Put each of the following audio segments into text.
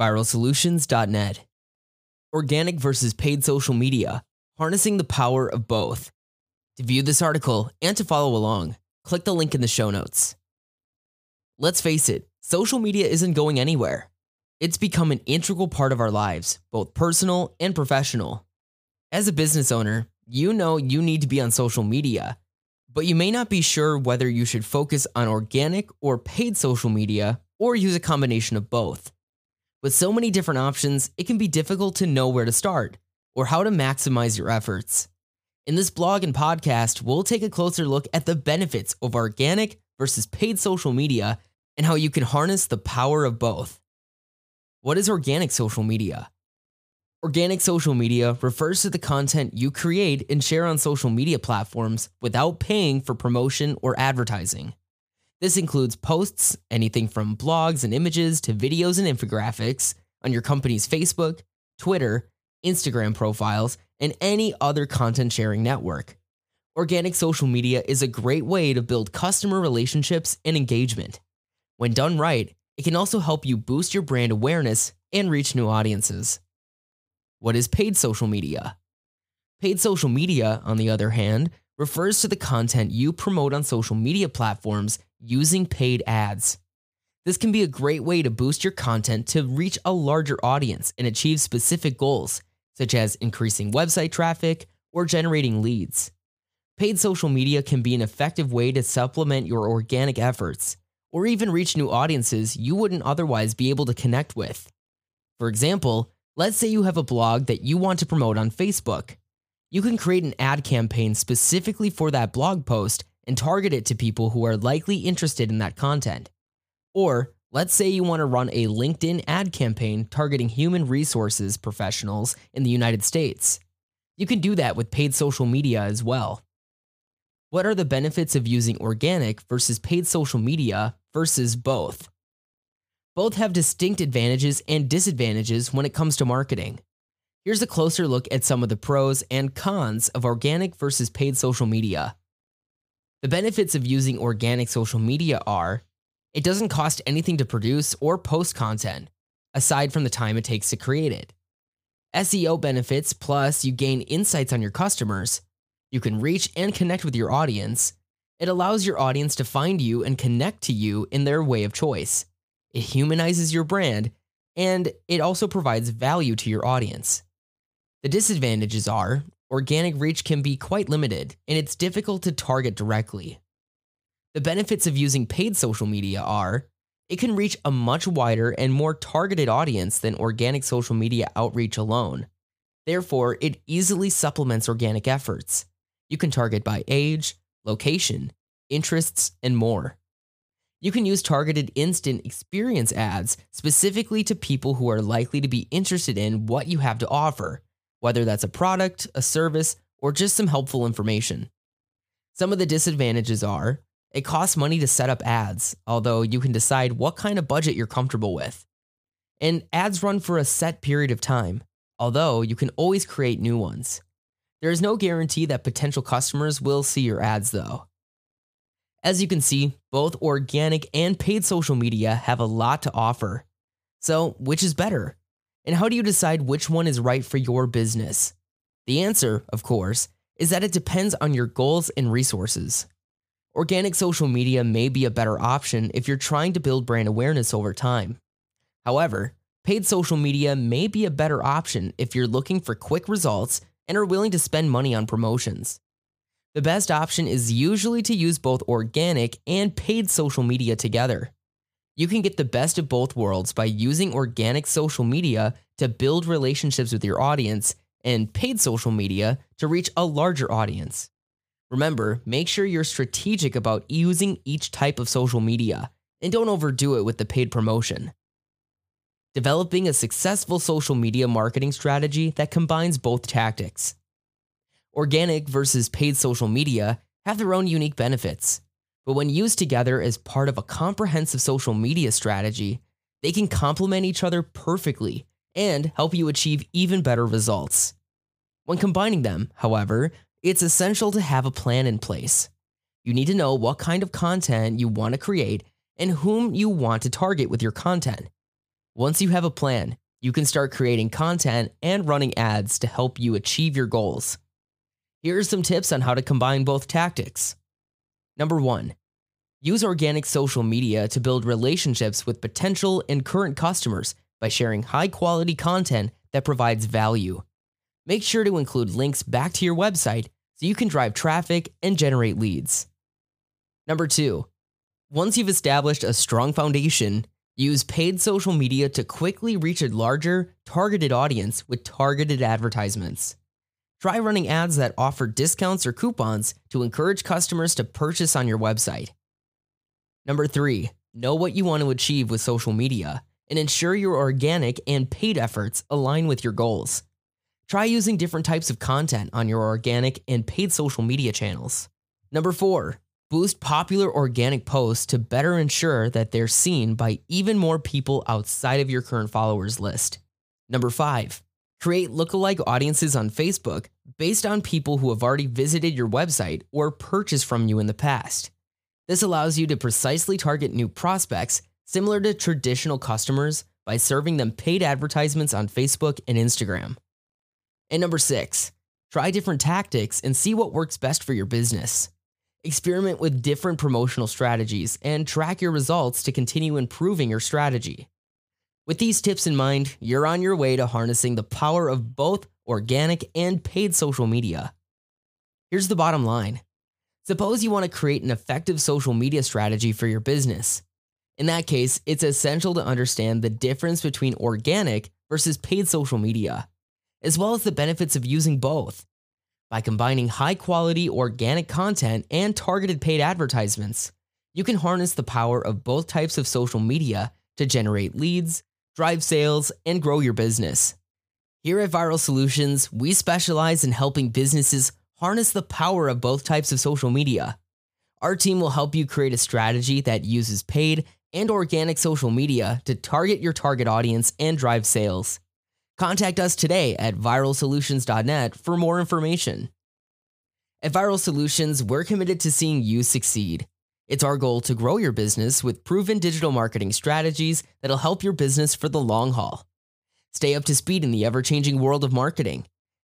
viralsolutions.net. Organic versus paid social media, harnessing the power of both. To view this article and to follow along, click the link in the show notes. Let's face it, social media isn't going anywhere. It's become an integral part of our lives, both personal and professional. As a business owner, you know you need to be on social media, but you may not be sure whether you should focus on organic or paid social media or use a combination of both. With so many different options, it can be difficult to know where to start or how to maximize your efforts. In this blog and podcast, we'll take a closer look at the benefits of organic versus paid social media and how you can harness the power of both. What is organic social media? Organic social media refers to the content you create and share on social media platforms without paying for promotion or advertising. This includes posts, anything from blogs and images to videos and infographics on your company's Facebook, Twitter, Instagram profiles, and any other content sharing network. Organic social media is a great way to build customer relationships and engagement. When done right, it can also help you boost your brand awareness and reach new audiences. What is paid social media? Paid social media, on the other hand, refers to the content you promote on social media platforms using paid ads. This can be a great way to boost your content to reach a larger audience and achieve specific goals, such as increasing website traffic or generating leads. Paid social media can be an effective way to supplement your organic efforts or even reach new audiences you wouldn't otherwise be able to connect with. For example, let's say you have a blog that you want to promote on Facebook. You can create an ad campaign specifically for that blog post and target it to people who are likely interested in that content. Or let's say you want to run a LinkedIn ad campaign targeting human resources professionals in the United States. You can do that with paid social media as well. What are the benefits of using organic versus paid social media versus both? Both have distinct advantages and disadvantages when it comes to marketing. Here's a closer look at some of the pros and cons of organic versus paid social media. The benefits of using organic social media are it doesn't cost anything to produce or post content, aside from the time it takes to create it. SEO benefits, plus you gain insights on your customers. You can reach and connect with your audience. It allows your audience to find you and connect to you in their way of choice. It humanizes your brand, and it also provides value to your audience. The disadvantages are organic reach can be quite limited, and it's difficult to target directly. The benefits of using paid social media are it can reach a much wider and more targeted audience than organic social media outreach alone. Therefore, it easily supplements organic efforts. You can target by age, location, interests, and more. You can use targeted instant experience ads specifically to people who are likely to be interested in what you have to offer whether that's a product, a service, or just some helpful information. Some of the disadvantages are it costs money to set up ads, although you can decide what kind of budget you're comfortable with. And ads run for a set period of time, although you can always create new ones. There is no guarantee that potential customers will see your ads, though. As you can see, both organic and paid social media have a lot to offer. So, which is better? And how do you decide which one is right for your business? The answer, of course, is that it depends on your goals and resources. Organic social media may be a better option if you're trying to build brand awareness over time. However, paid social media may be a better option if you're looking for quick results and are willing to spend money on promotions. The best option is usually to use both organic and paid social media together. You can get the best of both worlds by using organic social media to build relationships with your audience and paid social media to reach a larger audience. Remember, make sure you're strategic about using each type of social media and don't overdo it with the paid promotion. Developing a successful social media marketing strategy that combines both tactics. Organic versus paid social media have their own unique benefits. But when used together as part of a comprehensive social media strategy, they can complement each other perfectly and help you achieve even better results. When combining them, however, it's essential to have a plan in place. You need to know what kind of content you want to create and whom you want to target with your content. Once you have a plan, you can start creating content and running ads to help you achieve your goals. Here are some tips on how to combine both tactics. Number one, use organic social media to build relationships with potential and current customers by sharing high quality content that provides value. Make sure to include links back to your website so you can drive traffic and generate leads. Number two, once you've established a strong foundation, use paid social media to quickly reach a larger, targeted audience with targeted advertisements. Try running ads that offer discounts or coupons to encourage customers to purchase on your website. Number three, know what you want to achieve with social media and ensure your organic and paid efforts align with your goals. Try using different types of content on your organic and paid social media channels. Number four, boost popular organic posts to better ensure that they're seen by even more people outside of your current followers list. Number five, create lookalike audiences on Facebook based on people who have already visited your website or purchased from you in the past. This allows you to precisely target new prospects similar to traditional customers by serving them paid advertisements on Facebook and Instagram. And number six, try different tactics and see what works best for your business. Experiment with different promotional strategies and track your results to continue improving your strategy. With these tips in mind, you're on your way to harnessing the power of both organic and paid social media. Here's the bottom line Suppose you want to create an effective social media strategy for your business. In that case, it's essential to understand the difference between organic versus paid social media, as well as the benefits of using both. By combining high quality organic content and targeted paid advertisements, you can harness the power of both types of social media to generate leads, drive sales, and grow your business. Here at Viral Solutions, we specialize in helping businesses harness the power of both types of social media. Our team will help you create a strategy that uses paid and organic social media to target your target audience and drive sales. Contact us today at viralsolutions.net for more information. At Viral Solutions, we're committed to seeing you succeed. It's our goal to grow your business with proven digital marketing strategies that'll help your business for the long haul. Stay up to speed in the ever changing world of marketing.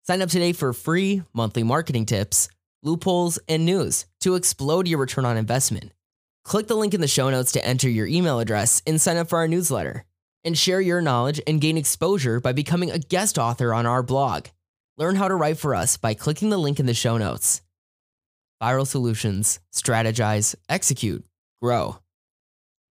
Sign up today for free monthly marketing tips, loopholes, and news to explode your return on investment. Click the link in the show notes to enter your email address and sign up for our newsletter and share your knowledge and gain exposure by becoming a guest author on our blog. Learn how to write for us by clicking the link in the show notes. Viral Solutions, strategize, execute, grow.